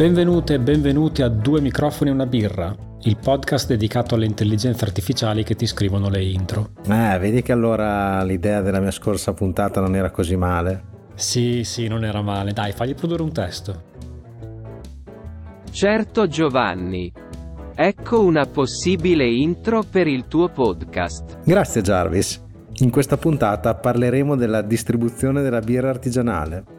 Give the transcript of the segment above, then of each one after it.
Benvenute e benvenuti a Due microfoni e una birra, il podcast dedicato alle intelligenze artificiali che ti scrivono le intro. Eh, vedi che allora l'idea della mia scorsa puntata non era così male? Sì, sì, non era male. Dai, fagli produrre un testo. Certo Giovanni. Ecco una possibile intro per il tuo podcast. Grazie Jarvis. In questa puntata parleremo della distribuzione della birra artigianale.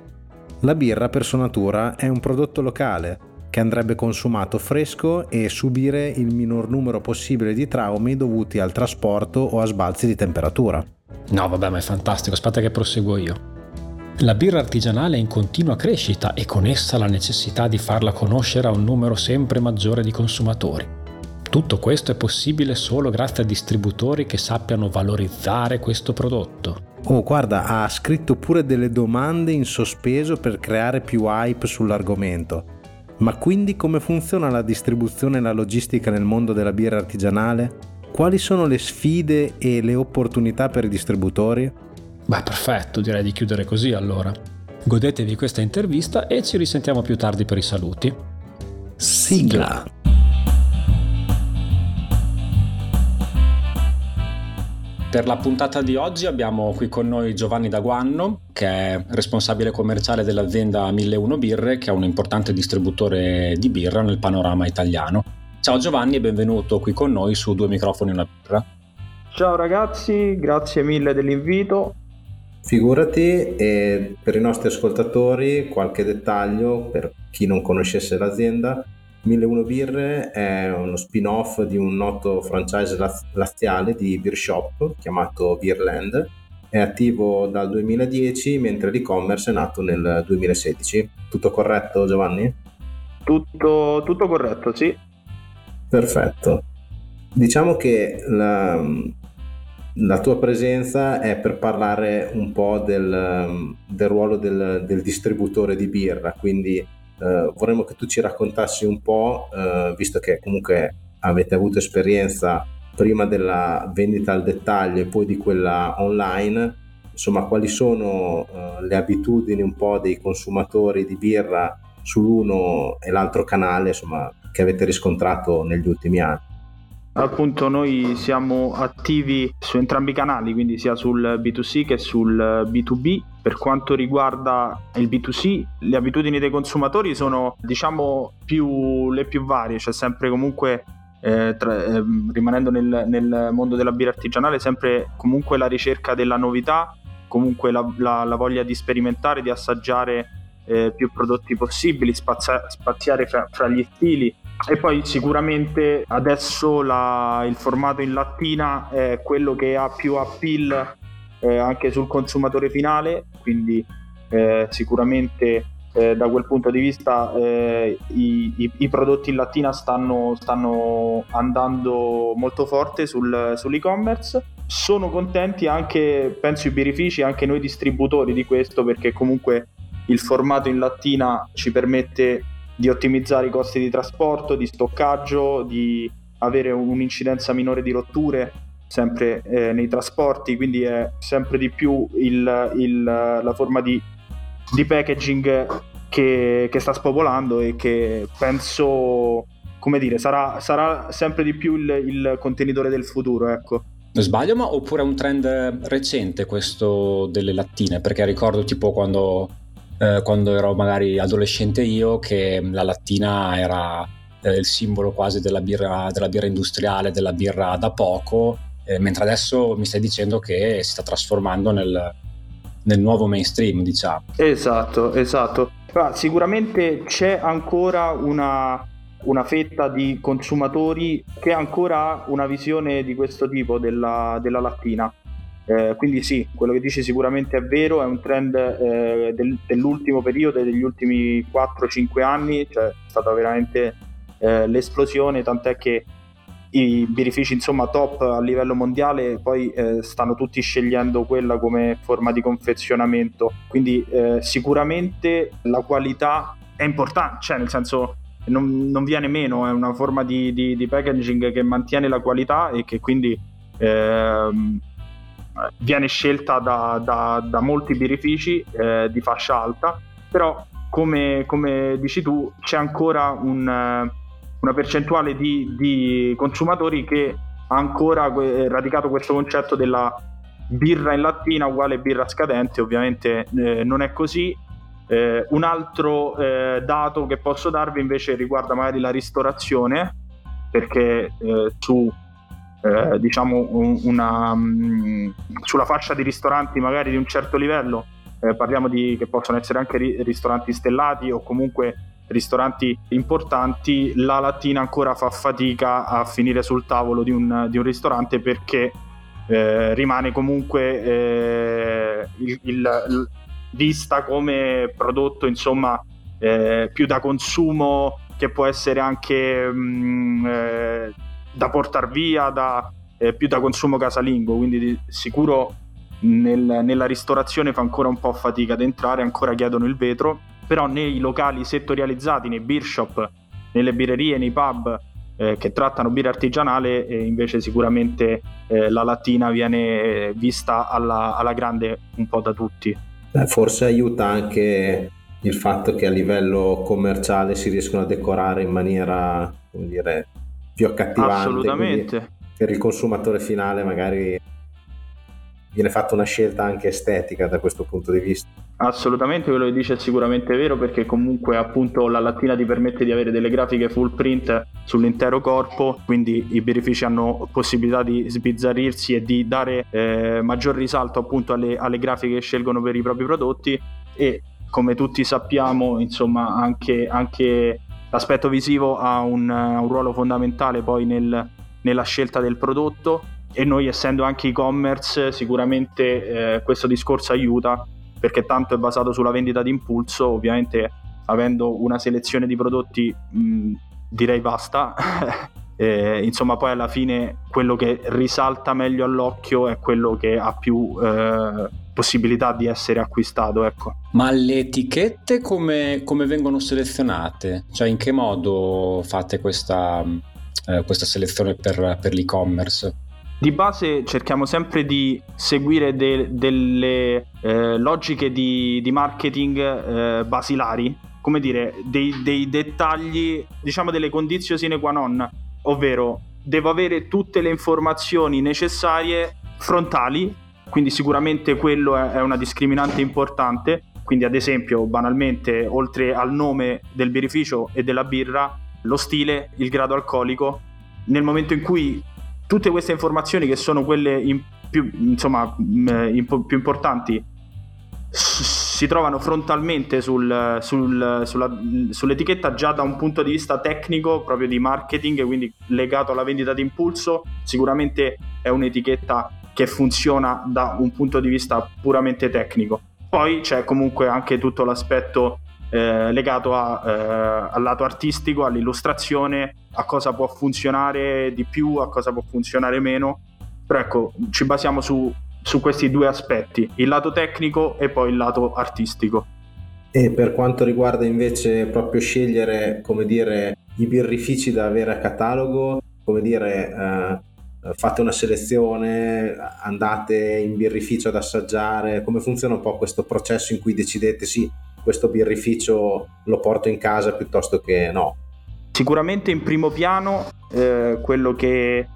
La birra per sua natura è un prodotto locale che andrebbe consumato fresco e subire il minor numero possibile di traumi dovuti al trasporto o a sbalzi di temperatura. No, vabbè, ma è fantastico, aspetta che proseguo io. La birra artigianale è in continua crescita e con essa la necessità di farla conoscere a un numero sempre maggiore di consumatori. Tutto questo è possibile solo grazie a distributori che sappiano valorizzare questo prodotto. Oh, guarda, ha scritto pure delle domande in sospeso per creare più hype sull'argomento. Ma quindi come funziona la distribuzione e la logistica nel mondo della birra artigianale? Quali sono le sfide e le opportunità per i distributori? Beh, perfetto, direi di chiudere così allora. Godetevi questa intervista e ci risentiamo più tardi per i saluti. Sigla! Per la puntata di oggi abbiamo qui con noi Giovanni Daguanno, che è responsabile commerciale dell'azienda 1001 Birre, che è un importante distributore di birra nel panorama italiano. Ciao Giovanni e benvenuto qui con noi su Due microfoni e una birra. Ciao ragazzi, grazie mille dell'invito. Figurati e per i nostri ascoltatori qualche dettaglio per chi non conoscesse l'azienda. 1001 Birre è uno spin-off di un noto franchise laziale di beer shop chiamato Beerland. È attivo dal 2010 mentre l'e-commerce è nato nel 2016. Tutto corretto Giovanni? Tutto, tutto corretto, sì. Perfetto. Diciamo che la, la tua presenza è per parlare un po' del, del ruolo del, del distributore di birra, quindi eh, vorremmo che tu ci raccontassi un po', eh, visto che comunque avete avuto esperienza prima della vendita al dettaglio e poi di quella online, insomma quali sono eh, le abitudini un po' dei consumatori di birra sull'uno e l'altro canale insomma, che avete riscontrato negli ultimi anni. Appunto noi siamo attivi su entrambi i canali, quindi sia sul B2C che sul B2B. Per quanto riguarda il B2C, le abitudini dei consumatori sono diciamo più, le più varie, c'è sempre comunque eh, tra, eh, rimanendo nel, nel, mondo della birra artigianale, sempre comunque la ricerca della novità, comunque la, la, la voglia di sperimentare, di assaggiare eh, più prodotti possibili, spazia, spaziare fra, fra, gli stili. E poi sicuramente adesso la, il formato in lattina è quello che ha più appeal eh, anche sul consumatore finale, quindi eh, sicuramente eh, da quel punto di vista eh, i, i, i, prodotti in lattina stanno, stanno andando molto forte sul, sull'e-commerce. Sono contenti anche, penso, i birrifici, anche noi distributori di questo, perché comunque il formato in lattina ci permette di ottimizzare i costi di trasporto, di stoccaggio, di avere un'incidenza minore di rotture sempre eh, nei trasporti, quindi è sempre di più il, il, la forma di, di packaging che, che, sta spopolando e che penso, come dire, sarà, sarà sempre di più il, il contenitore del futuro, ecco. Sbaglio, ma oppure è un trend recente questo delle lattine? Perché ricordo tipo quando eh, quando ero magari adolescente io che la lattina era eh, il simbolo quasi della birra, della birra, industriale, della birra da poco, eh, mentre adesso mi stai dicendo che si sta trasformando nel, nel nuovo mainstream, diciamo. Esatto, esatto. Ma sicuramente c'è ancora una, una fetta di consumatori che ha ancora una visione di questo tipo della, della lattina. Eh, quindi sì, quello che dici sicuramente è vero, è un trend eh, del, dell'ultimo periodo, degli ultimi 4-5 anni, cioè è stata veramente eh, l'esplosione, tant'è che i birrifici insomma top a livello mondiale poi eh, stanno tutti scegliendo quella come forma di confezionamento, quindi eh, sicuramente la qualità è importante, cioè nel senso non, non viene meno, è una forma di, di, di, packaging che mantiene la qualità e che quindi ehm, viene scelta da, da, da molti birrifici eh, di fascia alta, però come, come dici tu, c'è ancora un, una percentuale di, di, consumatori che ha ancora radicato questo concetto della birra in lattina uguale birra scadente, ovviamente eh, non è così. Eh, un altro eh, dato che posso darvi invece riguarda magari la ristorazione, perché eh, su eh, diciamo una, um, sulla fascia di ristoranti magari di un certo livello eh, parliamo di che possono essere anche ri- ristoranti stellati o comunque ristoranti importanti, la lattina ancora fa fatica a finire sul tavolo di un, di un ristorante perché eh, rimane comunque eh, il, il, il, vista come prodotto insomma eh, più da consumo che può essere anche mh, mm, eh, da portare via, da, eh, più da consumo casalingo, quindi di sicuro nel, nella ristorazione fa ancora un po' fatica ad entrare, ancora chiedono il vetro, però nei locali settorializzati, nei beer shop, nelle birrerie, nei pub eh, che trattano birra artigianale, eh, invece sicuramente eh, la lattina viene vista alla, alla, grande un po' da tutti. Forse aiuta anche il fatto che a livello commerciale si riescono a decorare in maniera, come dire, più accattivante. Assolutamente. Per il consumatore finale magari viene fatta una scelta anche estetica da questo punto di vista. Assolutamente, quello che dice è sicuramente vero perché comunque appunto la lattina ti permette di avere delle grafiche full print sull'intero corpo, quindi i birrifici hanno possibilità di sbizzarrirsi e di dare eh, maggior risalto appunto alle, alle grafiche che scelgono per i propri prodotti e come tutti sappiamo insomma anche, anche l'aspetto visivo ha un, un ruolo fondamentale poi nel, nella scelta del prodotto e noi essendo anche e-commerce sicuramente eh, questo discorso aiuta perché tanto è basato sulla vendita di impulso, ovviamente avendo una selezione di prodotti mh, direi basta. eh, insomma, poi alla fine quello che risalta meglio all'occhio è quello che ha più eh, possibilità di essere acquistato. Ecco. Ma le etichette come, come, vengono selezionate? Cioè, in che modo fate questa, eh, questa selezione per, per l'e-commerce? Di base cerchiamo sempre di seguire de- delle eh, logiche di, di marketing eh, basilari, come dire, dei, dei, dettagli, diciamo delle condizioni sine qua non, ovvero devo avere tutte le informazioni necessarie frontali, quindi sicuramente quello è, è una discriminante importante, quindi ad esempio banalmente oltre al nome del birrificio e della birra, lo stile, il grado alcolico, nel momento in cui tutte queste informazioni che sono quelle in più, insomma, mm, in più importanti si trovano frontalmente sul, sul, sulla, sull'etichetta già da un punto di vista tecnico, proprio di marketing, quindi legato alla vendita di impulso. Sicuramente è un'etichetta che funziona da un punto di vista puramente tecnico. Poi c'è comunque anche tutto l'aspetto eh, legato a, eh, al lato artistico, all'illustrazione, a cosa può funzionare di più, a cosa può funzionare meno. Però ecco, ci basiamo su, su questi due aspetti, il lato tecnico e poi il lato artistico. E per quanto riguarda invece proprio scegliere, come dire, i birrifici da avere a catalogo, come dire, eh, fate una selezione, andate in birrificio ad assaggiare, come funziona un po' questo processo in cui decidete sì, questo birrificio lo porto in casa piuttosto che no. Sicuramente in primo piano eh, quello che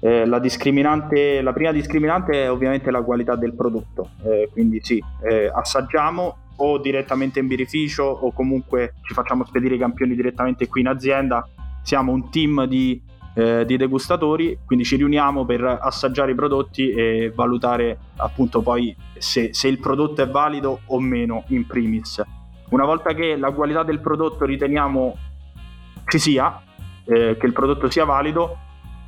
eh, la discriminante, la prima discriminante è ovviamente la qualità del prodotto, eh, quindi sì, eh, assaggiamo o direttamente in birrificio o comunque ci facciamo spedire i campioni direttamente qui in azienda. Siamo un team di eh, di degustatori, quindi ci riuniamo per assaggiare i prodotti e valutare appunto poi se, se il prodotto è valido o meno in primis. Una volta che la qualità del prodotto riteniamo ci sia, eh, che il prodotto sia valido,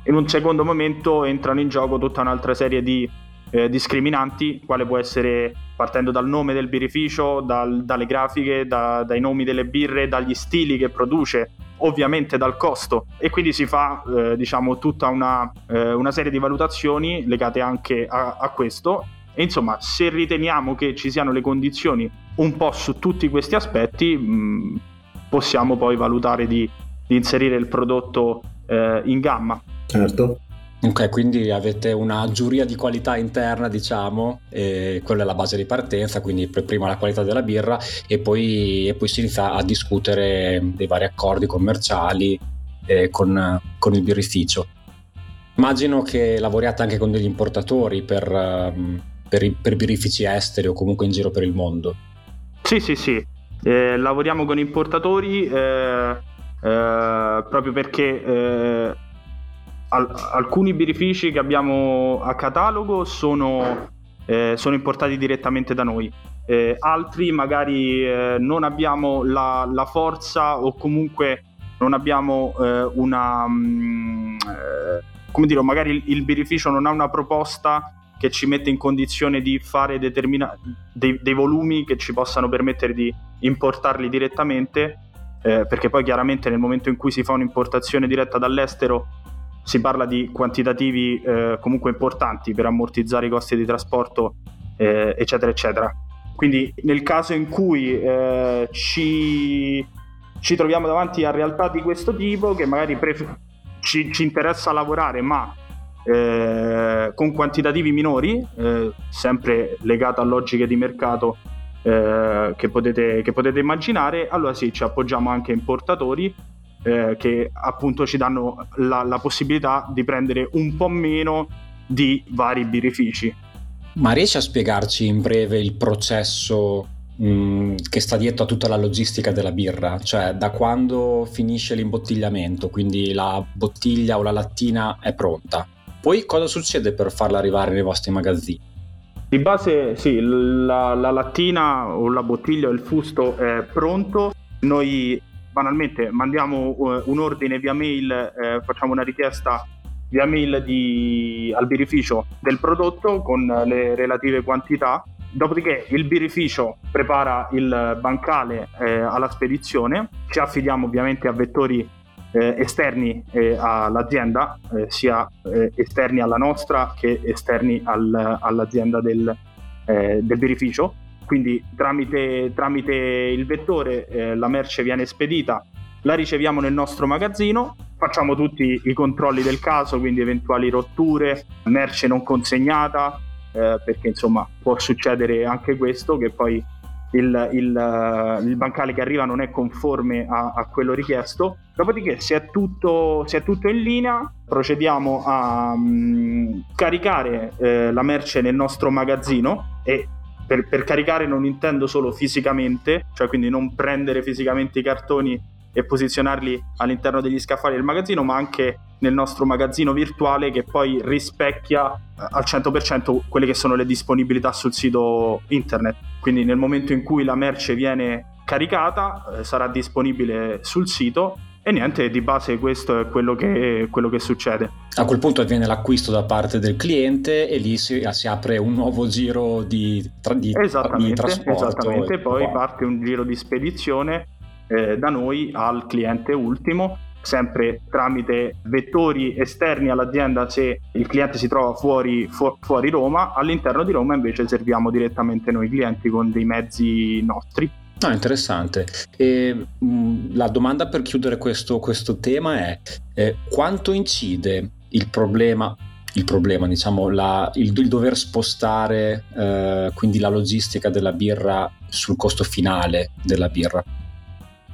in un secondo momento entrano in gioco tutta un'altra serie di eh, discriminanti, quale può essere partendo dal nome del birrificio, dal, dalle grafiche, da, dai nomi delle birre, dagli stili che produce, ovviamente dal costo. E quindi si fa eh, diciamo tutta una, eh, una, serie di valutazioni legate anche a, a questo. E insomma se riteniamo che ci siano le condizioni un po' su tutti questi aspetti mh, mm, possiamo poi valutare di, di, inserire il prodotto eh, in gamma. Certo Ok, quindi avete una giuria di qualità interna, diciamo, e quella è la base di partenza, quindi prima la qualità della birra e poi, e poi si inizia a discutere dei vari accordi commerciali eh, con, con, il birrificio. Immagino che lavoriate anche con degli importatori per, um, per, per birrifici esteri o comunque in giro per il mondo. Sì, sì, sì. Eh, lavoriamo con importatori eh, eh proprio perché eh, al- alcuni birrifici che abbiamo a catalogo sono, eh, sono importati direttamente da noi. Eh, altri magari eh, non abbiamo la, la, forza o comunque non abbiamo eh, una mh, mm, eh, come dire magari il, il birrificio non ha una proposta che ci mette in condizione di fare determina- dei, dei volumi che ci possano permettere di importarli direttamente eh, perché poi chiaramente nel momento in cui si fa un'importazione diretta dall'estero si parla di quantitativi eh, comunque importanti per ammortizzare i costi di trasporto, eh, eccetera, eccetera. Quindi nel caso in cui eh, ci, ci, troviamo davanti a realtà di questo tipo, che magari pre- ci, ci, interessa lavorare, ma eh, con quantitativi minori, eh, sempre legato a logiche di mercato eh, che potete, che potete immaginare, allora sì, ci appoggiamo anche a importatori eh, che appunto ci danno la, la, possibilità di prendere un po' meno di vari birrifici. Ma riesci a spiegarci in breve il processo mh, mm, che sta dietro a tutta la logistica della birra? Cioè da quando finisce l'imbottigliamento, quindi la bottiglia o la lattina è pronta. Poi cosa succede per farla arrivare nei vostri magazzini? Di base sì, la, la lattina o la bottiglia o il fusto è pronto. Noi banalmente mandiamo uh, un ordine via mail, eh, facciamo una richiesta via mail di, al birrificio del prodotto con le relative quantità. Dopodiché il birrificio prepara il bancale eh, alla spedizione, ci affidiamo ovviamente a vettori eh, esterni eh, all'azienda, eh, sia eh, esterni alla nostra che esterni al, all'azienda del, del birrificio quindi tramite, tramite il vettore eh, la merce viene spedita, la riceviamo nel nostro magazzino, facciamo tutti i controlli del caso, quindi eventuali rotture, merce non consegnata, eh, perché insomma può succedere anche questo, che poi il, il, il, bancale che arriva non è conforme a, a quello richiesto. Dopodiché, se è, tutto, se è, tutto, in linea, procediamo a um, caricare eh, la merce nel nostro magazzino e per, per, caricare non intendo solo fisicamente, cioè quindi non prendere fisicamente i cartoni e posizionarli all'interno degli scaffali del magazzino, ma anche nel nostro magazzino virtuale che poi rispecchia eh, al 100% quelle che sono le disponibilità sul sito internet. Quindi nel momento in cui la merce viene caricata eh, sarà disponibile sul sito e niente, di base questo è quello che, quello che, succede. A quel punto avviene l'acquisto da parte del cliente e lì si, si apre un nuovo giro di, tra, di, esattamente, di trasporto. Esattamente, poi wow. parte un giro di spedizione eh, da noi al cliente ultimo sempre tramite vettori esterni all'azienda se il cliente si trova fuori, fu- fuori Roma, all'interno di Roma invece serviamo direttamente noi clienti con dei mezzi nostri. No, interessante. E, mh, mm, la domanda per chiudere questo, questo tema è eh, quanto incide il problema, il problema diciamo, la, il, il, dover spostare eh, quindi la logistica della birra sul costo finale della birra?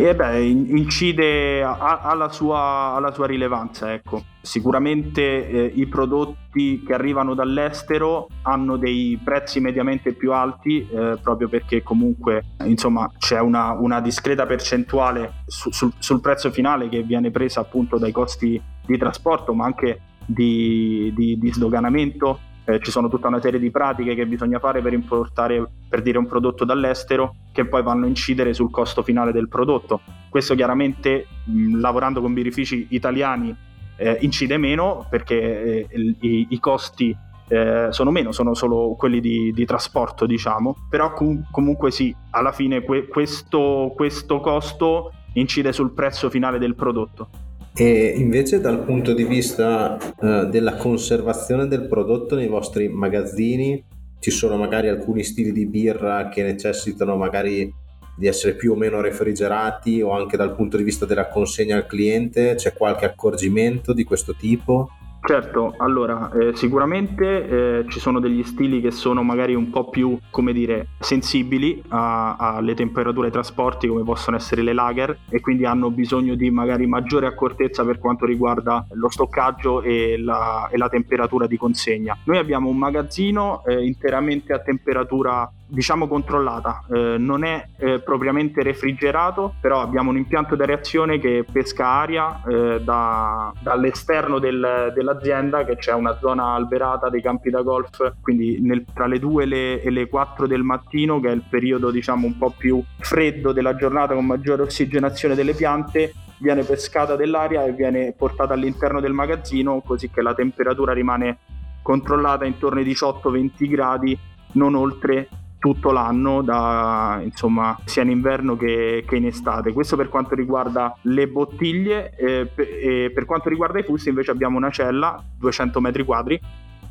E beh, incide alla sua, alla sua rilevanza, ecco. Sicuramente eh, i prodotti che arrivano dall'estero hanno dei prezzi mediamente più alti eh, proprio perché comunque insomma c'è una, una discreta percentuale su, sul, sul prezzo finale che viene presa appunto dai costi di trasporto ma anche di, di, di sdoganamento eh, ci sono tutta una serie di pratiche che bisogna fare per importare, per dire, un prodotto dall'estero che poi vanno a incidere sul costo finale del prodotto. Questo chiaramente mh, lavorando con birrifici italiani eh, incide meno perché eh, i, i, costi eh, sono meno, sono solo quelli di, di trasporto, diciamo. Però com- comunque sì, alla fine que- questo, questo costo incide sul prezzo finale del prodotto. E invece dal punto di vista eh, della conservazione del prodotto nei vostri magazzini, ci sono magari alcuni stili di birra che necessitano magari di essere più o meno refrigerati o anche dal punto di vista della consegna al cliente c'è qualche accorgimento di questo tipo? Certo, allora eh, sicuramente eh, ci sono degli stili che sono magari un po' più, come dire, sensibili alle temperature ai trasporti come possono essere le lager e quindi hanno bisogno di magari maggiore accortezza per quanto riguarda lo stoccaggio e la, e la temperatura di consegna. Noi abbiamo un magazzino eh, interamente a temperatura diciamo controllata, eh, non è eh, propriamente refrigerato, però abbiamo un impianto di reazione che pesca aria eh, da, dall'esterno del, dell'azienda, che c'è una zona alberata dei campi da golf, quindi nel, tra le 2 e le, e le 4 del mattino, che è il periodo diciamo un po' più freddo della giornata con maggiore ossigenazione delle piante, viene pescata dell'aria e viene portata all'interno del magazzino così che la temperatura rimane controllata intorno ai 18-20 gradi non oltre tutto l'anno, da, insomma, sia in inverno che, che, in estate. Questo per quanto riguarda le bottiglie, eh, per, per quanto riguarda i fusti invece abbiamo una cella, 200 metri quadri,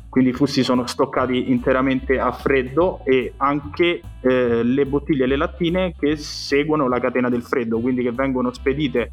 quindi i fusti sono stoccati interamente a freddo e anche eh, le bottiglie e le lattine che seguono la catena del freddo, quindi che vengono spedite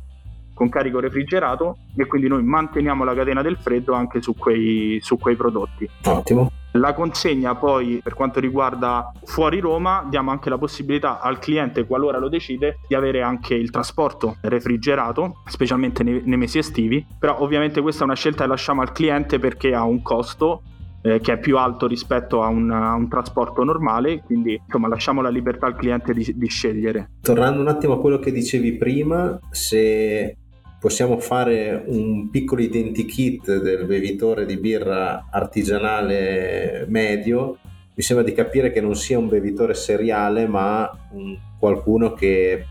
con carico refrigerato e quindi noi manteniamo la catena del freddo anche su quei, su quei prodotti. Ottimo. La consegna poi per quanto riguarda fuori Roma diamo anche la possibilità al cliente qualora lo decide di avere anche il trasporto refrigerato specialmente nei, nei mesi estivi però ovviamente questa è una scelta che lasciamo al cliente perché ha un costo eh, che è più alto rispetto a un, a un, trasporto normale, quindi insomma lasciamo la libertà al cliente di, di, scegliere. Tornando un attimo a quello che dicevi prima, se possiamo fare un piccolo identikit del bevitore di birra artigianale medio, mi sembra di capire che non sia un bevitore seriale, ma un, qualcuno che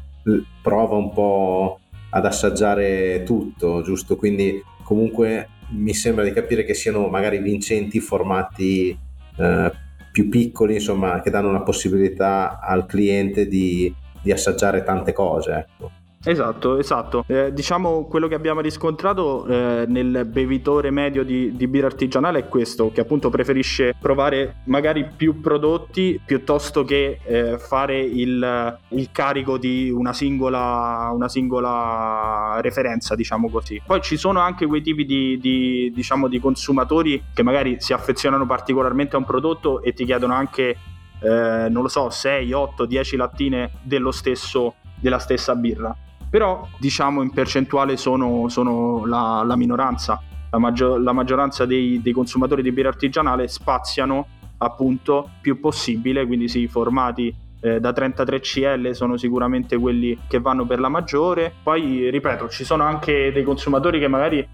prova un po' ad assaggiare tutto, giusto? Quindi comunque mi sembra di capire che siano magari vincenti formati eh, più piccoli, insomma, che danno la possibilità al cliente di, di assaggiare tante cose. Ecco. Esatto, esatto. Eh, diciamo quello che abbiamo riscontrato eh, nel bevitore medio di, di, birra artigianale è questo, che appunto preferisce provare magari più prodotti piuttosto che eh, fare il, il, carico di una singola, una singola, referenza, diciamo così. Poi ci sono anche quei tipi di, di, diciamo, di consumatori che magari si affezionano particolarmente a un prodotto e ti chiedono anche, eh, non lo so, 6, 8, 10 lattine dello stesso, della stessa birra però diciamo in percentuale sono, sono la, la, minoranza, la, maggior, la maggioranza dei, dei, consumatori di birra artigianale spaziano appunto più possibile, quindi sì, formati eh, da 33 CL sono sicuramente quelli che vanno per la maggiore, poi ripeto ci sono anche dei consumatori che magari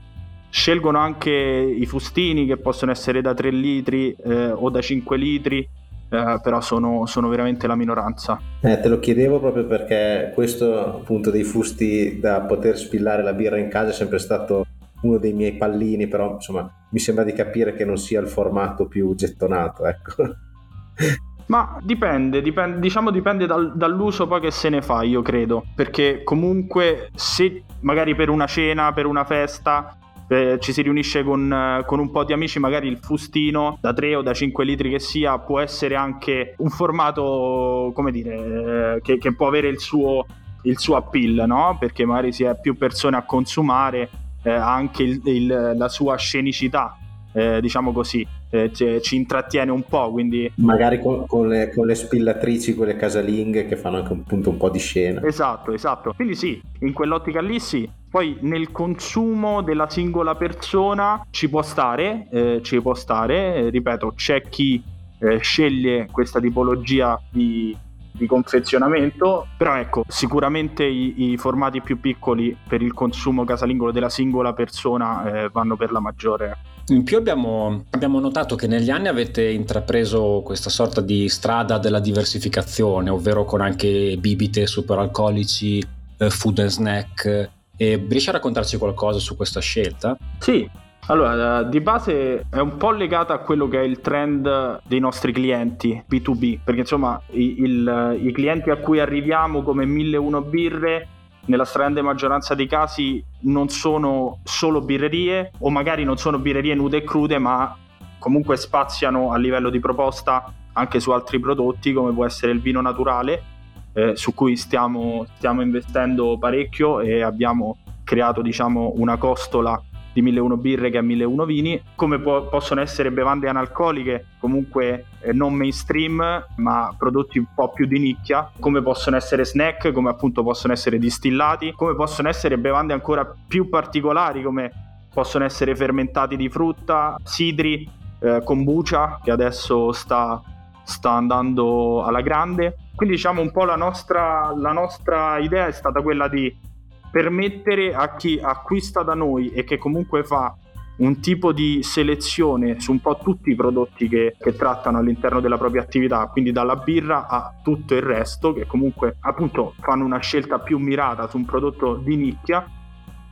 scelgono anche i fustini che possono essere da 3 litri eh, o da 5 litri eh, però sono, sono, veramente la minoranza. Eh, te lo chiedevo proprio perché questo appunto dei fusti da poter spillare la birra in casa è sempre stato uno dei miei pallini, però insomma mi sembra di capire che non sia il formato più gettonato, ecco. Ma dipende, dipende, diciamo dipende dal, dall'uso poi che se ne fa, io credo. Perché comunque se magari per una cena, per una festa, eh, ci si riunisce con, eh, con, un po' di amici, magari il fustino da 3 o da 5 litri che sia può essere anche un formato, come dire, eh, che, che, può avere il suo, il suo appeal, no? Perché magari si è più persone a consumare, eh, anche il, il, la sua scenicità, eh, diciamo così, eh, ci intrattiene un po'. Quindi... Magari con, con, le, con, le, spillatrici, quelle casalinghe che fanno anche appunto un po' di scena. Esatto, esatto. Quindi sì, in quell'ottica lì sì. Poi nel consumo della singola persona ci può stare, eh, ci può stare, eh, ripeto, c'è chi eh, sceglie questa tipologia di, di, confezionamento, però ecco, sicuramente i, i, formati più piccoli per il consumo casalingolo della singola persona eh, vanno per la maggiore. In più abbiamo, abbiamo, notato che negli anni avete intrapreso questa sorta di strada della diversificazione, ovvero con anche bibite superalcolici, eh, food and snack riesci a raccontarci qualcosa su questa scelta? Sì, allora, di base è un po' legata a quello che è il trend dei nostri clienti B2B, perché insomma i, il, i clienti a cui arriviamo come 1001 birre nella stragrande maggioranza dei casi non sono solo birrerie o magari non sono birrerie nude e crude, ma comunque spaziano a livello di proposta anche su altri prodotti come può essere il vino naturale eh, su cui stiamo, stiamo, investendo parecchio e abbiamo creato diciamo, una costola di 1001 birre che a 1001 vini, come po- possono essere bevande analcoliche, comunque eh, non mainstream, ma prodotti un po' più di nicchia, come possono essere snack, come appunto possono essere distillati, come possono essere bevande ancora più particolari, come possono essere fermentati di frutta, sidri, eh, kombucha, che adesso sta, sta andando alla grande. Quindi diciamo un po' la nostra, la nostra idea è stata quella di permettere a chi acquista da noi e che comunque fa un tipo di selezione su un po' tutti i prodotti che, che, trattano all'interno della propria attività, quindi dalla birra a tutto il resto, che comunque appunto fanno una scelta più mirata su un prodotto di nicchia,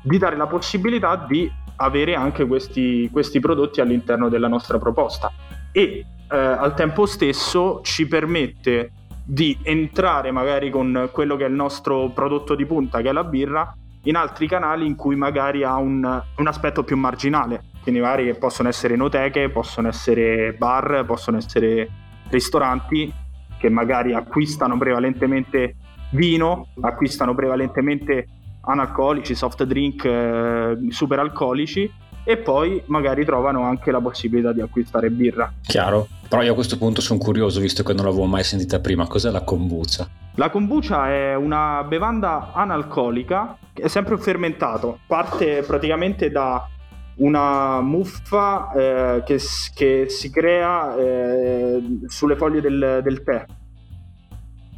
di dare la possibilità di avere anche questi, questi prodotti all'interno della nostra proposta. E eh, al tempo stesso ci permette di entrare magari con quello che è il nostro prodotto di punta, che è la birra, in altri canali in cui magari ha un, un aspetto più marginale. Quindi magari che possono essere enoteche, possono essere bar, possono essere ristoranti che magari acquistano prevalentemente vino, acquistano prevalentemente analcolici, soft drink, eh, super alcolici e poi magari trovano anche la possibilità di acquistare birra. Chiaro, però io a questo punto sono curioso visto che non l'avevo mai sentita prima, cos'è la kombucha? La kombucha è una bevanda analcolica, è sempre un fermentato, parte praticamente da una muffa eh, che, che, si crea eh, sulle foglie del, del tè.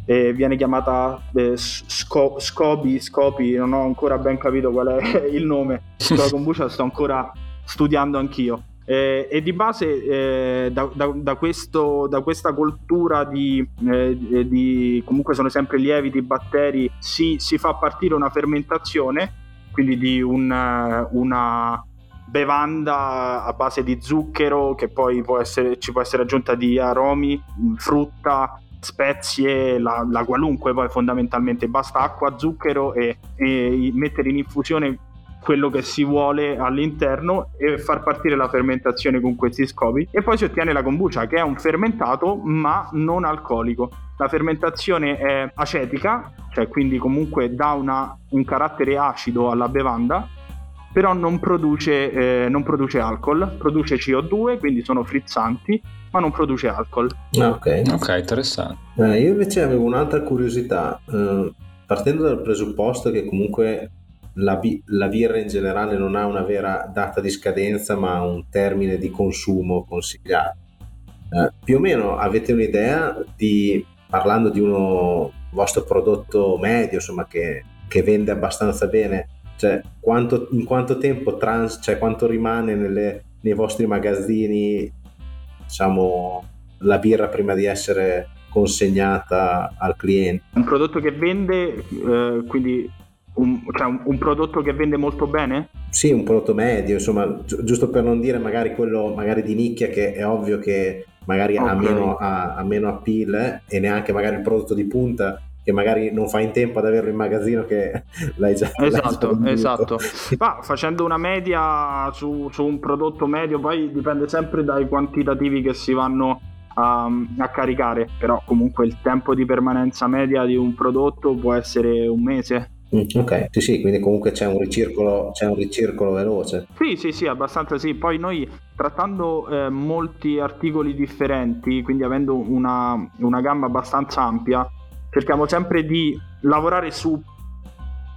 E viene chiamata eh, sco- Scopi, Scopi, non ho ancora ben capito qual è il nome, sulla kombucha sto ancora studiando anch'io. Eh, e di base eh, da, da, da, questo, da, questa cultura di, eh, di, comunque sono sempre lieviti, batteri, si, si, fa partire una fermentazione, quindi di un, una bevanda a base di zucchero che poi può essere, ci può essere aggiunta di aromi, frutta, spezie, la, la qualunque poi fondamentalmente basta acqua, zucchero e, e mettere in infusione quello che si vuole all'interno e far partire la fermentazione con questi scopi e poi si ottiene la kombucha che è un fermentato ma non alcolico. La fermentazione è acetica, cioè quindi comunque dà una, un carattere acido alla bevanda, però non produce, eh, non produce alcol, produce CO2, quindi sono frizzanti, ma non produce alcol. Ah, ok, ok, interessante. Eh, io invece avevo un'altra curiosità, eh, partendo dal presupposto che comunque la, bi- la, birra in generale non ha una vera data di scadenza ma un termine di consumo consigliato. Eh, più o meno avete un'idea di, parlando di uno vostro prodotto medio, insomma, che, che vende abbastanza bene, cioè quanto, in quanto tempo trans, cioè quanto rimane nelle, nei vostri magazzini, diciamo, la birra prima di essere consegnata al cliente? Un prodotto che vende, eh, quindi un, cioè un, un, prodotto che vende molto bene? Sì, un prodotto medio, insomma, gi- giusto per non dire magari quello magari di nicchia che è ovvio che magari okay. ha, meno, ha, ha, meno, appeal eh, e neanche magari il prodotto di punta che magari non fai in tempo ad averlo in magazzino che l'hai già esatto, l'hai già esatto ma facendo una media su, su, un prodotto medio poi dipende sempre dai quantitativi che si vanno a, a, caricare però comunque il tempo di permanenza media di un prodotto può essere un mese Mm, ok, sì, sì, quindi comunque c'è un ricircolo, c'è un ricircolo veloce. Sì, sì, sì, abbastanza sì. Poi noi trattando eh, molti articoli differenti, quindi avendo una, una gamma abbastanza ampia, cerchiamo sempre di lavorare su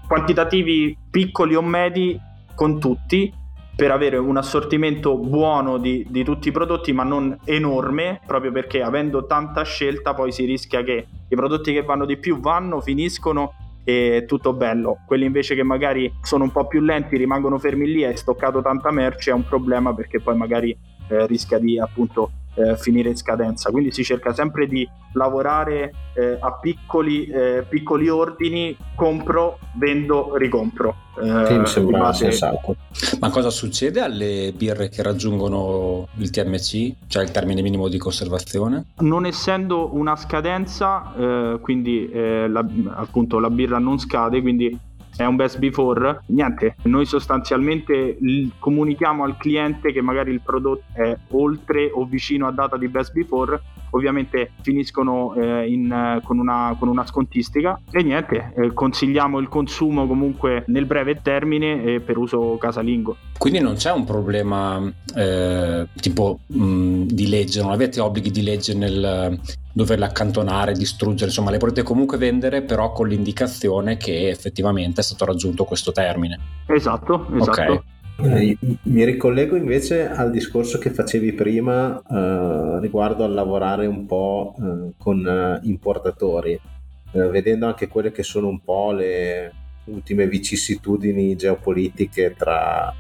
quantitativi piccoli o medi con tutti per avere un assortimento buono di, di, tutti i prodotti ma non enorme proprio perché avendo tanta scelta poi si rischia che i prodotti che vanno di più vanno, finiscono e tutto bello. Quelli invece che magari sono un po' più lenti, rimangono fermi lì, hai stoccato tanta merce, è un problema perché poi magari eh, rischia di appunto eh, finire in scadenza. Quindi si cerca sempre di lavorare eh, a piccoli, eh, piccoli, ordini, compro, vendo, ricompro. Eh, sì, mi sembra base... sensato. Ma cosa succede alle birre che raggiungono il TMC, cioè il termine minimo di conservazione? Non essendo una scadenza, eh, quindi eh, la, appunto la birra non scade, quindi è un best before, niente, noi sostanzialmente comunichiamo al cliente che magari il prodotto è oltre o vicino a data di best before ovviamente finiscono eh, in, con, una, con, una, scontistica e niente, eh, consigliamo il consumo comunque nel breve termine e per uso casalingo. Quindi non c'è un problema eh, tipo mh, di legge, non avete obblighi di legge nel doverle accantonare, distruggere, insomma le potete comunque vendere però con l'indicazione che effettivamente è stato raggiunto questo termine. Esatto, esatto. Okay. Eh, mi ricollego invece al discorso che facevi prima eh, riguardo al lavorare un po' eh, con eh, importatori, eh, vedendo anche quelle che sono un po' le ultime vicissitudini geopolitiche tra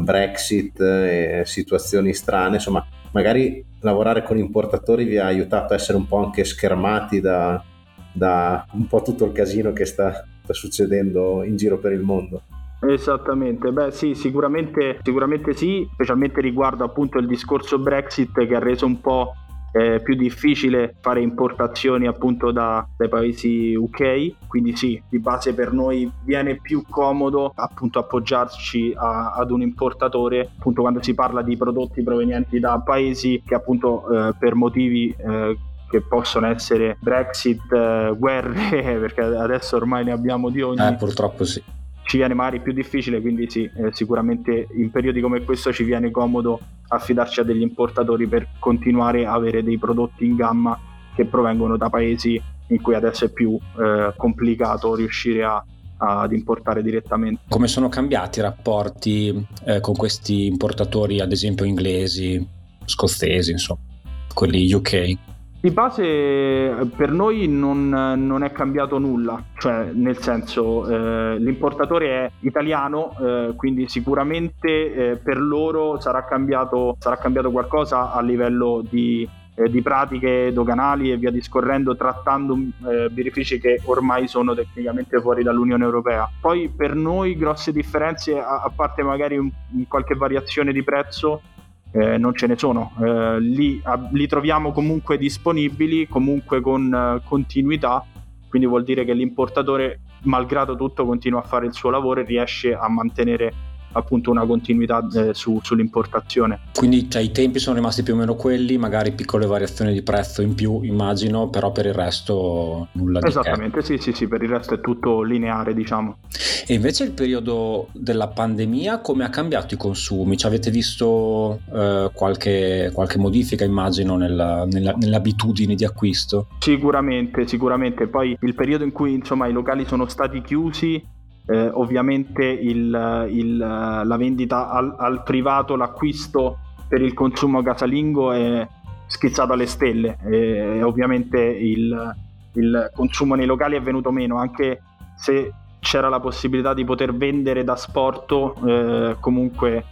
Brexit e situazioni strane, insomma, magari lavorare con importatori vi ha aiutato a essere un po' anche schermati da, da un po' tutto il casino che sta, sta succedendo in giro per il mondo. Esattamente, beh sì, sicuramente, sicuramente sì, specialmente riguardo appunto il discorso Brexit che ha reso un po' eh, più difficile fare importazioni appunto da, dai paesi UK, quindi sì, di base per noi viene più comodo appunto appoggiarci a, ad un importatore appunto quando si parla di prodotti provenienti da paesi che appunto eh, per motivi eh, che possono essere Brexit, eh, guerre, perché adesso ormai ne abbiamo di ogni. Eh, purtroppo sì ci viene magari più difficile, quindi sì, eh, sicuramente in periodi come questo ci viene comodo affidarci a degli importatori per continuare a avere dei prodotti in gamma che provengono da paesi in cui adesso è più eh, complicato riuscire a, ad importare direttamente. Come sono cambiati i rapporti eh, con questi importatori, ad esempio inglesi, scozzesi, insomma, quelli UK? Di base per noi non, non, è cambiato nulla, cioè nel senso eh, l'importatore è italiano, eh, quindi sicuramente eh, per loro sarà cambiato, sarà cambiato, qualcosa a livello di, eh, di, pratiche doganali e via discorrendo, trattando eh, birrifici che ormai sono tecnicamente fuori dall'Unione Europea. Poi per noi grosse differenze, a, a parte magari un, qualche variazione di prezzo, eh, non ce ne sono. Eh, li, a, li, troviamo comunque disponibili, comunque con uh, continuità, quindi vuol dire che l'importatore, malgrado tutto, continua a fare il suo lavoro e riesce a mantenere appunto una continuità eh, su, sull'importazione. Quindi cioè, i tempi sono rimasti più o meno quelli, magari piccole variazioni di prezzo in più, immagino, però per il resto nulla di Esattamente, sì, sì, sì, per il resto è tutto lineare, diciamo. E invece il periodo della pandemia come ha cambiato i consumi? Ci avete visto eh, qualche, qualche, modifica, immagino, nella, nella, nelle abitudini di acquisto? Sicuramente, sicuramente. Poi il periodo in cui insomma i locali sono stati chiusi eh, ovviamente il, il, la vendita al, al, privato, l'acquisto per il consumo casalingo è schizzato alle stelle. E ovviamente il, il consumo nei locali è venuto meno anche se c'era la possibilità di poter vendere da sporto eh, comunque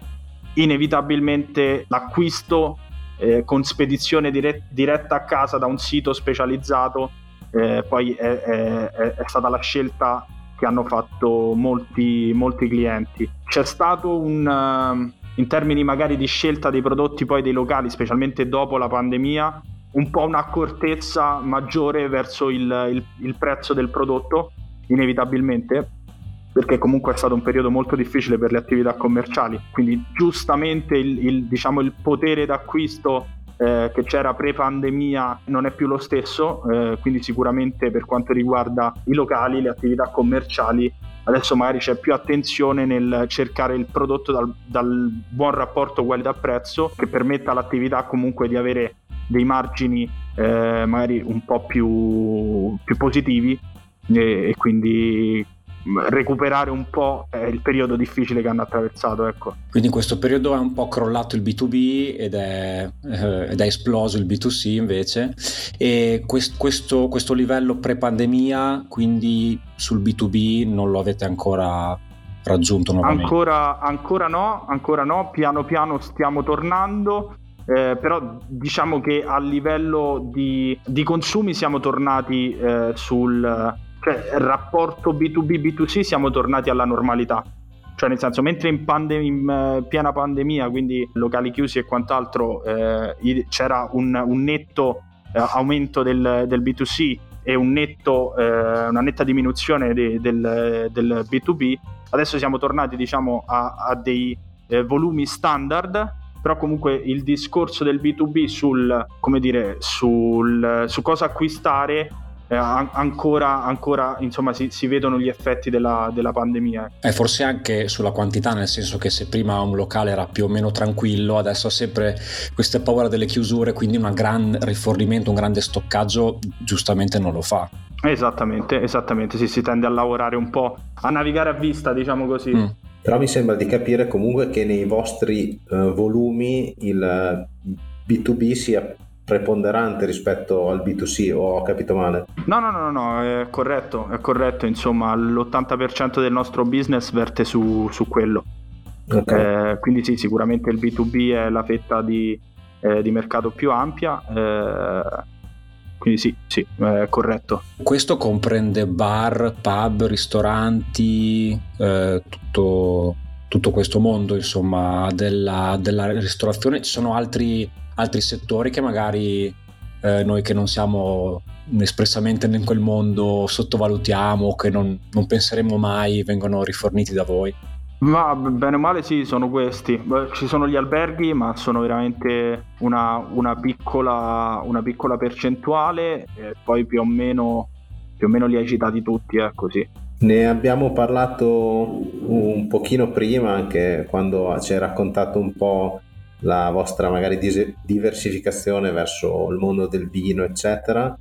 inevitabilmente l'acquisto eh, con spedizione dire- diretta a casa da un sito specializzato eh, poi è, è, è, stata la scelta che hanno fatto molti, molti clienti. C'è stato un, uh, in termini magari di scelta dei prodotti poi dei locali, specialmente dopo la pandemia, un po' un'accortezza maggiore verso il, il, il prezzo del prodotto, inevitabilmente, perché comunque è stato un periodo molto difficile per le attività commerciali, quindi giustamente il, il, diciamo, il potere d'acquisto eh, che c'era pre-pandemia non è più lo stesso, eh, quindi sicuramente per quanto riguarda i locali, le attività commerciali, adesso magari c'è più attenzione nel cercare il prodotto dal, dal buon rapporto qualità-prezzo che permetta all'attività comunque di avere dei margini eh, magari un po' più, più positivi e, e quindi recuperare un po' il periodo difficile che hanno attraversato. Ecco. Quindi in questo periodo è un po' crollato il B2B ed è, eh, ed è esploso il B2C invece. E quest, questo, questo livello pre-pandemia, quindi sul B2B non lo avete ancora raggiunto nuovamente? Ancora, ancora no, ancora no, piano piano stiamo tornando. Eh, però diciamo che a livello di, di consumi siamo tornati eh, sul, cioè rapporto B2B, B2C siamo tornati alla normalità. Cioè nel senso, mentre in, pandem- in uh, piena pandemia, quindi locali chiusi e quant'altro, eh, c'era un, un netto eh, aumento del, del, B2C e un netto, eh, una netta diminuzione de- del, del, B2B, adesso siamo tornati diciamo a, a dei eh, volumi standard però comunque il discorso del B2B sul, dire, sul, su cosa acquistare eh, ancora, ancora insomma, si, si, vedono gli effetti della, della pandemia. E forse anche sulla quantità, nel senso che se prima un locale era più o meno tranquillo, adesso ha sempre questa paura delle chiusure, quindi un gran rifornimento, un grande stoccaggio giustamente non lo fa. Esattamente, esattamente, sì, si tende a lavorare un po', a navigare a vista, diciamo così. Mm. Però mi sembra di capire comunque che nei vostri uh, volumi il B2B sia preponderante rispetto al B2C o ho capito male? No, no, no, no, è corretto, è corretto, insomma l'80% del nostro business verte su, su quello. Okay. Eh, quindi sì, sicuramente il B2B è la fetta di, eh, di mercato più ampia. Eh, quindi sì, sì, è corretto. Questo comprende bar, pub, ristoranti, eh, tutto, tutto, questo mondo insomma della, della ristorazione. Ci sono altri altri settori che magari eh, noi che non siamo espressamente in quel mondo sottovalutiamo, che non, non penseremo mai vengono riforniti da voi? Ma bene o male sì, sono questi. Ci sono gli alberghi, ma sono veramente una, una, piccola, una piccola, percentuale e poi più o, meno, più o meno li hai citati tutti, eh, così. Ne abbiamo parlato un pochino prima, anche quando ci hai raccontato un po' la vostra magari diversificazione verso il mondo del vino, eccetera.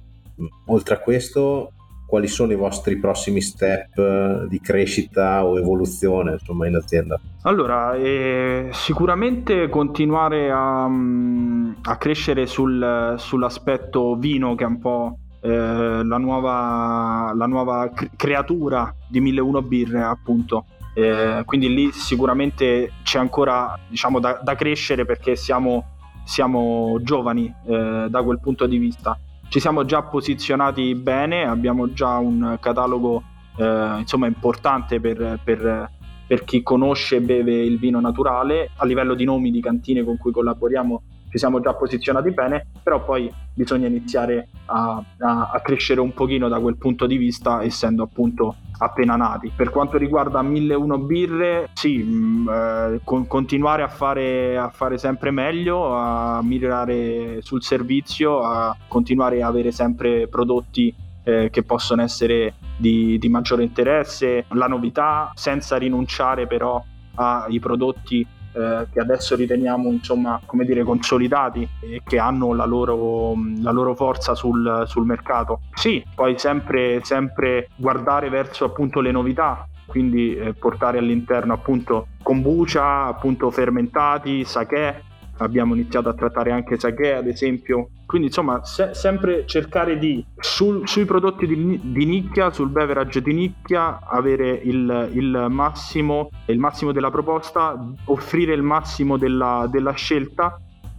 Oltre a questo, quali sono i vostri prossimi step di crescita o evoluzione insomma, in azienda? Allora, eh, sicuramente continuare a, mm, a crescere sul, sull'aspetto vino, che è un po' eh, la nuova, la nuova creatura di 1001 birre, appunto. Eh, quindi lì sicuramente c'è ancora diciamo, da, da crescere perché siamo, siamo giovani eh, da quel punto di vista. Ci siamo già posizionati bene, abbiamo già un catalogo eh, insomma, importante per, per, per chi conosce e beve il vino naturale. A livello di nomi di cantine con cui collaboriamo ci siamo già posizionati bene, però poi bisogna iniziare a, a, a, crescere un pochino da quel punto di vista, essendo appunto appena nati. Per quanto riguarda 1001 birre, sì, mh, mm, eh, con, continuare a fare, a fare sempre meglio, a migliorare sul servizio, a continuare a avere sempre prodotti eh, che possono essere di, di maggiore interesse, la novità, senza rinunciare però ai prodotti eh, che adesso riteniamo insomma come dire consolidati e che hanno la loro, la loro forza sul, sul, mercato. Sì, poi sempre, sempre guardare verso appunto le novità, quindi eh, portare all'interno appunto kombucha, appunto fermentati, sake, abbiamo iniziato a trattare anche sake ad esempio quindi insomma se, sempre cercare di sul, sui prodotti di, di, nicchia sul beverage di nicchia avere il, il, massimo il massimo della proposta offrire il massimo della, della scelta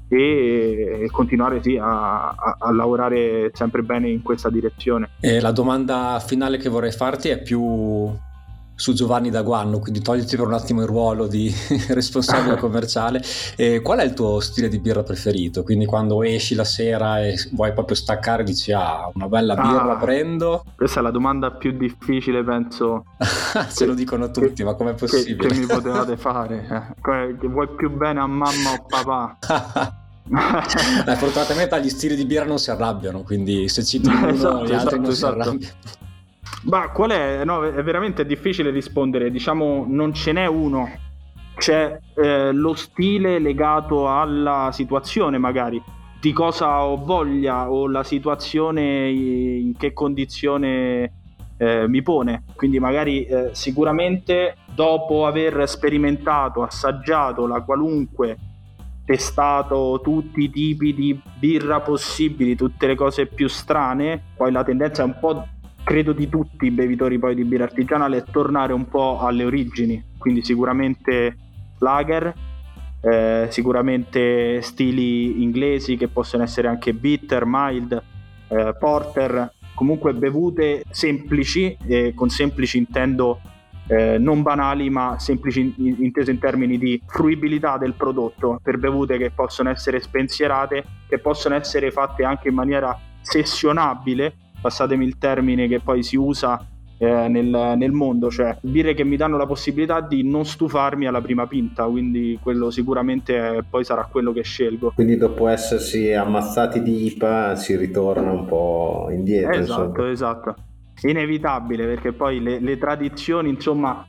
e, e continuare sì, a, a, a, lavorare sempre bene in questa direzione. E la domanda finale che vorrei farti è più su Giovanni Daguanno, quindi togliti per un attimo il ruolo di responsabile commerciale. E qual è il tuo stile di birra preferito? Quindi quando esci la sera e vuoi proprio staccare dici ah, una bella birra ah, prendo? Questa è la domanda più difficile penso. Se che, lo dicono tutti, che, ma com'è possibile? Che, che mi potevate fare? Eh? Che vuoi più bene a mamma o papà? eh, fortunatamente agli stili di birra non si arrabbiano, quindi se citi uno esatto, gli altri esatto, non esatto. si arrabbiano. Ma qual è? No, è veramente difficile rispondere. Diciamo, non ce n'è uno. C'è eh, lo stile legato alla situazione, magari di cosa ho voglia o la situazione in che condizione eh, mi pone. Quindi, magari eh, sicuramente dopo aver sperimentato, assaggiato la qualunque testato tutti i tipi di birra possibili, tutte le cose più strane, poi la tendenza è un po' credo di tutti i bevitori poi di birra artigianale è tornare un po' alle origini, quindi sicuramente lager, eh, sicuramente stili inglesi che possono essere anche bitter, mild, eh, porter, comunque bevute semplici, e con semplici intendo eh, non banali ma semplici in, intese in termini di fruibilità del prodotto, per bevute che possono essere spensierate, che possono essere fatte anche in maniera sessionabile passatemi il termine che poi si usa eh, nel, nel, mondo, cioè birre che mi danno la possibilità di non stufarmi alla prima pinta, quindi quello sicuramente è, poi sarà quello che scelgo. Quindi dopo essersi ammazzati di IPA si ritorna un po' indietro. Esatto, insomma. esatto. Inevitabile perché poi le, le tradizioni, insomma,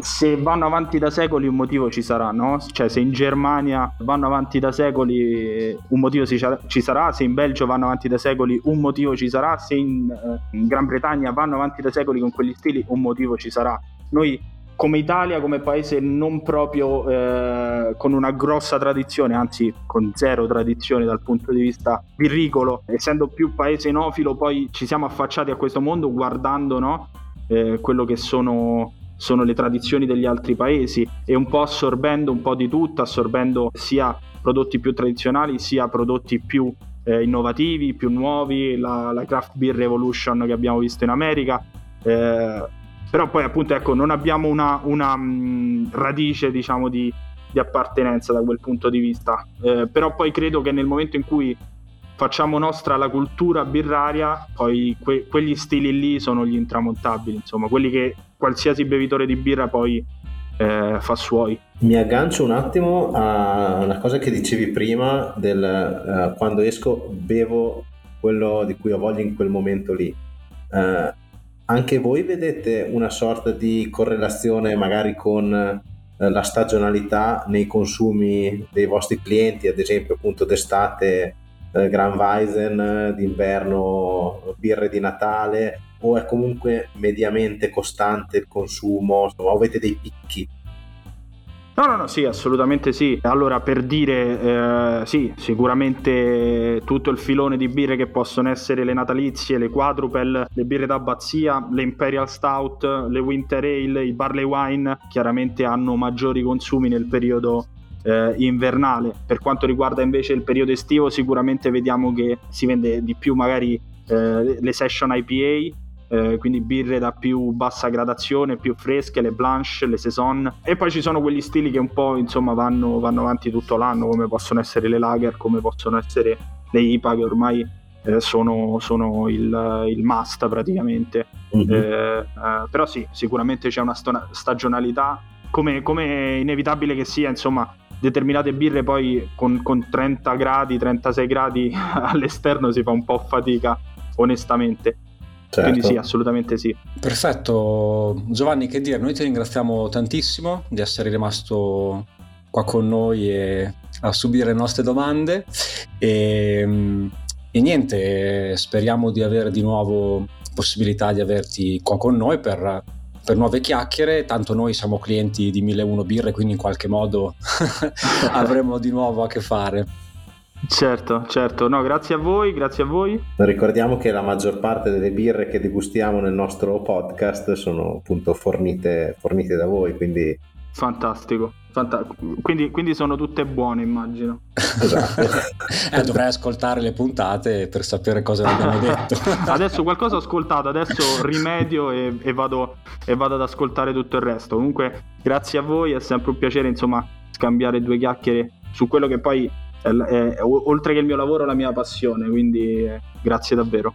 se vanno avanti da secoli un motivo ci sarà, no? Cioè se in Germania vanno avanti da secoli un motivo ci sarà, se in Belgio vanno avanti da secoli un motivo ci sarà, se in, eh, in Gran Bretagna vanno avanti da secoli con quegli stili un motivo ci sarà. Noi come Italia, come paese non proprio eh, con una grossa tradizione, anzi con zero tradizione dal punto di vista birricolo, essendo più paese enofilo, poi ci siamo affacciati a questo mondo guardando no, eh, quello che sono sono le tradizioni degli altri paesi e un po' assorbendo un po' di tutto, assorbendo sia prodotti più tradizionali sia prodotti più eh, innovativi, più nuovi, la, la, Craft Beer Revolution che abbiamo visto in America. Eh, però poi appunto ecco non abbiamo una, una mh, mm, radice diciamo di, di, appartenenza da quel punto di vista. Eh, però poi credo che nel momento in cui facciamo nostra la cultura birraria, poi que- quegli stili lì sono gli intramontabili, insomma, quelli che qualsiasi bevitore di birra poi eh, fa suoi. Mi aggancio un attimo a una cosa che dicevi prima del uh, quando esco bevo quello di cui ho voglia in quel momento lì. Uh, anche voi vedete una sorta di correlazione magari con uh, la stagionalità nei consumi dei vostri clienti, ad esempio appunto d'estate eh, Gran Weizen, eh, d'inverno birre di Natale o è comunque mediamente costante il consumo, insomma, avete dei picchi? No, no, no, sì, assolutamente sì. Allora, per dire, eh, sì, sicuramente tutto il filone di birre che possono essere le natalizie, le quadrupel, le birre d'abbazia, le Imperial Stout, le Winter Ale, i Barley Wine, chiaramente hanno maggiori consumi nel periodo eh, invernale. Per quanto riguarda invece il periodo estivo, sicuramente vediamo che si vende di più magari eh, le session IPA. Eh, quindi birre da più bassa gradazione, più fresche, le blanche, le saison e poi ci sono quegli stili che un po' insomma vanno, vanno avanti tutto l'anno come possono essere le lager, come possono essere le IPA che ormai eh, sono, sono il, il, must praticamente. Mm-hmm. Eh, però sì, sicuramente c'è una sto- stagionalità, come, come inevitabile che sia, insomma, determinate birre poi con, con 30 gradi, 36 gradi all'esterno si fa un po' fatica, onestamente. Certo. Quindi sì, assolutamente sì. Perfetto, Giovanni, che dire, noi ti ringraziamo tantissimo di essere rimasto qua con noi e a subire le nostre domande e, e niente, speriamo di avere di nuovo possibilità di averti qua con noi per per nuove chiacchiere, tanto noi siamo clienti di 1001 birre, quindi in qualche modo avremo di nuovo a che fare. Certo, certo, no, grazie a voi, grazie a voi. Ricordiamo che la maggior parte delle birre che degustiamo nel nostro podcast sono appunto fornite, fornite da voi, quindi Fantastico. Fanta- quindi, quindi, sono tutte buone, immagino. Esatto. eh, dovrei ascoltare le puntate per sapere cosa abbiamo detto. adesso qualcosa ho ascoltato, adesso rimedio e, e, vado, e, vado, ad ascoltare tutto il resto. Comunque, grazie a voi, è sempre un piacere, insomma, scambiare due chiacchiere su quello che poi è, è, è oltre che il mio lavoro, la mia passione. Quindi, eh, grazie davvero.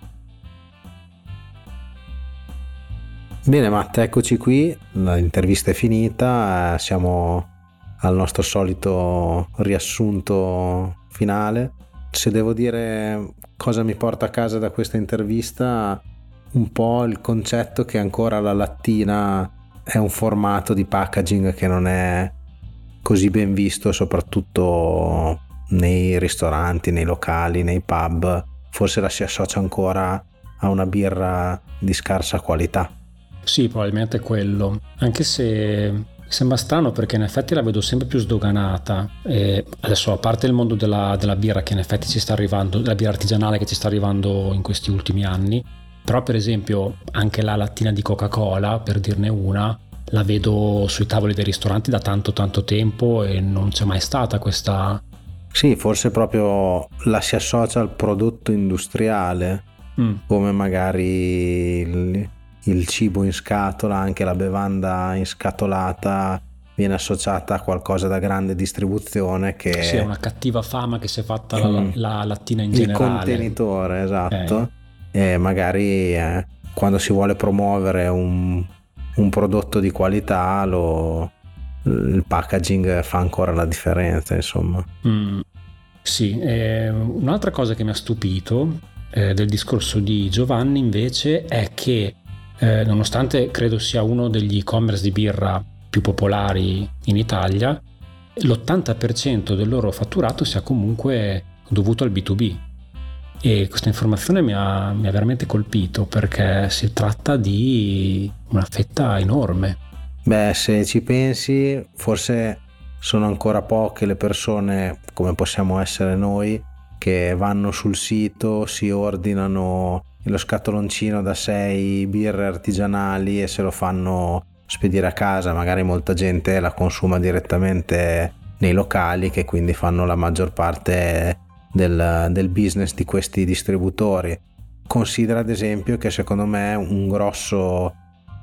Bene Matt, eccoci qui, l'intervista è finita, siamo al nostro solito riassunto finale. Se devo dire cosa mi porta a casa da questa intervista, un po' il concetto che ancora la lattina è un formato di packaging che non è così ben visto, soprattutto nei ristoranti, nei locali, nei pub. Forse la si associa ancora a una birra di scarsa qualità. Sì, probabilmente quello. Anche se sembra strano perché in effetti la vedo sempre più sdoganata. E adesso, a parte il mondo della, della birra che in effetti ci sta arrivando, della birra artigianale che ci sta arrivando in questi ultimi anni, però per esempio anche la lattina di Coca-Cola, per dirne una, la vedo sui tavoli dei ristoranti da tanto tanto tempo e non c'è mai stata questa... Sì, forse proprio la si associa al prodotto industriale, mm. come magari il cibo in scatola, anche la bevanda inscatolata viene associata a qualcosa da grande distribuzione che sì, è una cattiva fama che si è fatta la, mm. la lattina in generale il contenitore esatto eh. e magari eh, quando si vuole promuovere un, un prodotto di qualità lo, il packaging fa ancora la differenza insomma mm, sì eh, un'altra cosa che mi ha stupito eh, del discorso di Giovanni invece è che eh, nonostante credo sia uno degli e-commerce di birra più popolari in Italia l'80% del loro fatturato sia comunque dovuto al B2B e questa informazione mi ha, mi ha veramente colpito perché si tratta di una fetta enorme. Beh, se ci pensi, forse sono ancora poche le persone come possiamo essere noi che vanno sul sito, si ordinano lo scatoloncino da 6 birre artigianali e se lo fanno spedire a casa, magari molta gente la consuma direttamente nei locali che quindi fanno la maggior parte del, del business di questi distributori. Considera ad esempio che secondo me un grosso,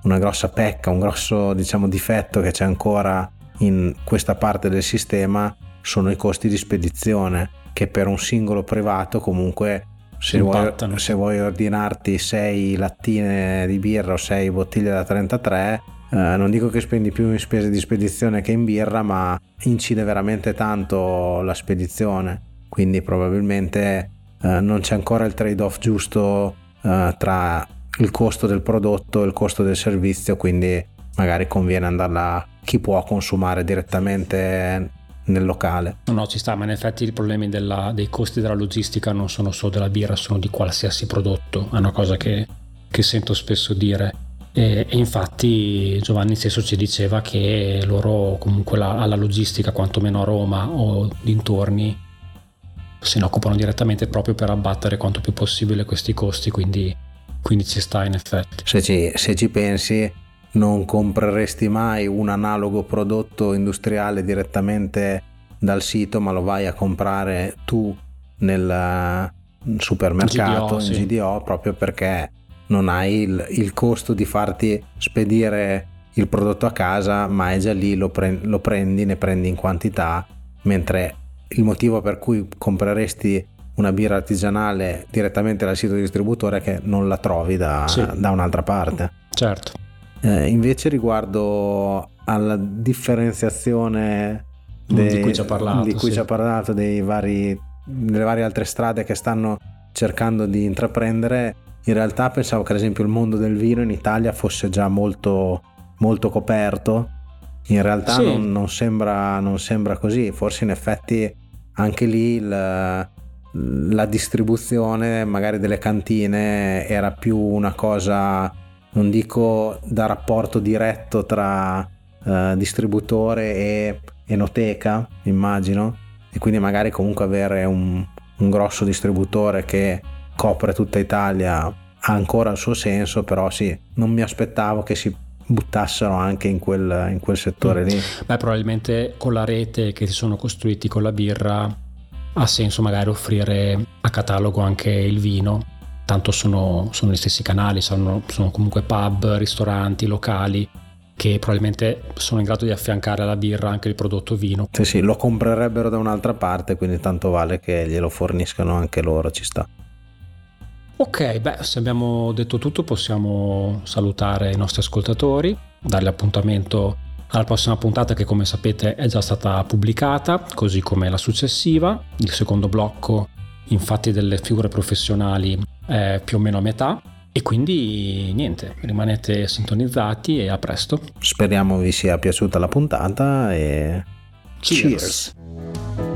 una grossa pecca, un grosso diciamo, difetto che c'è ancora in questa parte del sistema sono i costi di spedizione che per un singolo privato comunque se vuoi, se vuoi, ordinarti 6 lattine di birra o 6 bottiglie da 33 eh, non dico che spendi più in spese di spedizione che in birra ma incide veramente tanto la spedizione. Quindi probabilmente eh, non c'è ancora il trade-off giusto eh, tra il costo del prodotto e il costo del servizio, quindi magari conviene andarla chi può consumare direttamente nel locale. No, no, ci sta, ma in effetti i problemi della, dei costi della logistica non sono solo della birra, sono di qualsiasi prodotto, è una cosa che, che sento spesso dire. E, e, infatti Giovanni stesso ci diceva che loro comunque la, alla logistica, quantomeno a Roma o dintorni, se ne occupano direttamente proprio per abbattere quanto più possibile questi costi, quindi, quindi ci sta in effetti. Se ci, se ci pensi, non compreresti mai un analogo prodotto industriale direttamente dal sito, ma lo vai a comprare tu nel supermercato, GDO, in sì. GDO, proprio perché non hai il, il, costo di farti spedire il prodotto a casa, ma è già lì, lo, pre- lo prendi, ne prendi in quantità, mentre il motivo per cui compreresti una birra artigianale direttamente dal sito distributore è che non la trovi da, sì. da un'altra parte. Certo. Eh, invece riguardo alla differenziazione de, di cui ci ha parlato, di cui sì. parlato vari, delle varie altre strade che stanno cercando di intraprendere, in realtà pensavo che ad esempio il mondo del vino in Italia fosse già molto, molto coperto. In realtà sì. non, non, sembra, non sembra così, forse in effetti anche lì il, la distribuzione magari delle cantine era più una cosa, non dico da rapporto diretto tra eh, distributore e enoteca, immagino, e quindi magari comunque avere un, un grosso distributore che copre tutta Italia ha ancora il suo senso, però sì, non mi aspettavo che si buttassero anche in quel, in quel settore mm. lì. Beh, probabilmente con la rete che si sono costruiti con la birra ha senso magari offrire a catalogo anche il vino, tanto sono, sono gli stessi canali, sono, sono comunque pub, ristoranti, locali che probabilmente sono in grado di affiancare alla birra anche il prodotto vino. Sì, sì, lo comprerebbero da un'altra parte, quindi tanto vale che glielo forniscano anche loro, ci sta. Ok, beh, se abbiamo detto tutto possiamo salutare i nostri ascoltatori, dargli appuntamento alla prossima puntata che come sapete è già stata pubblicata, così come la successiva. Il secondo blocco infatti delle figure professionali è più o meno a metà e quindi niente, rimanete sintonizzati e a presto. Speriamo vi sia piaciuta la puntata e cheers. cheers.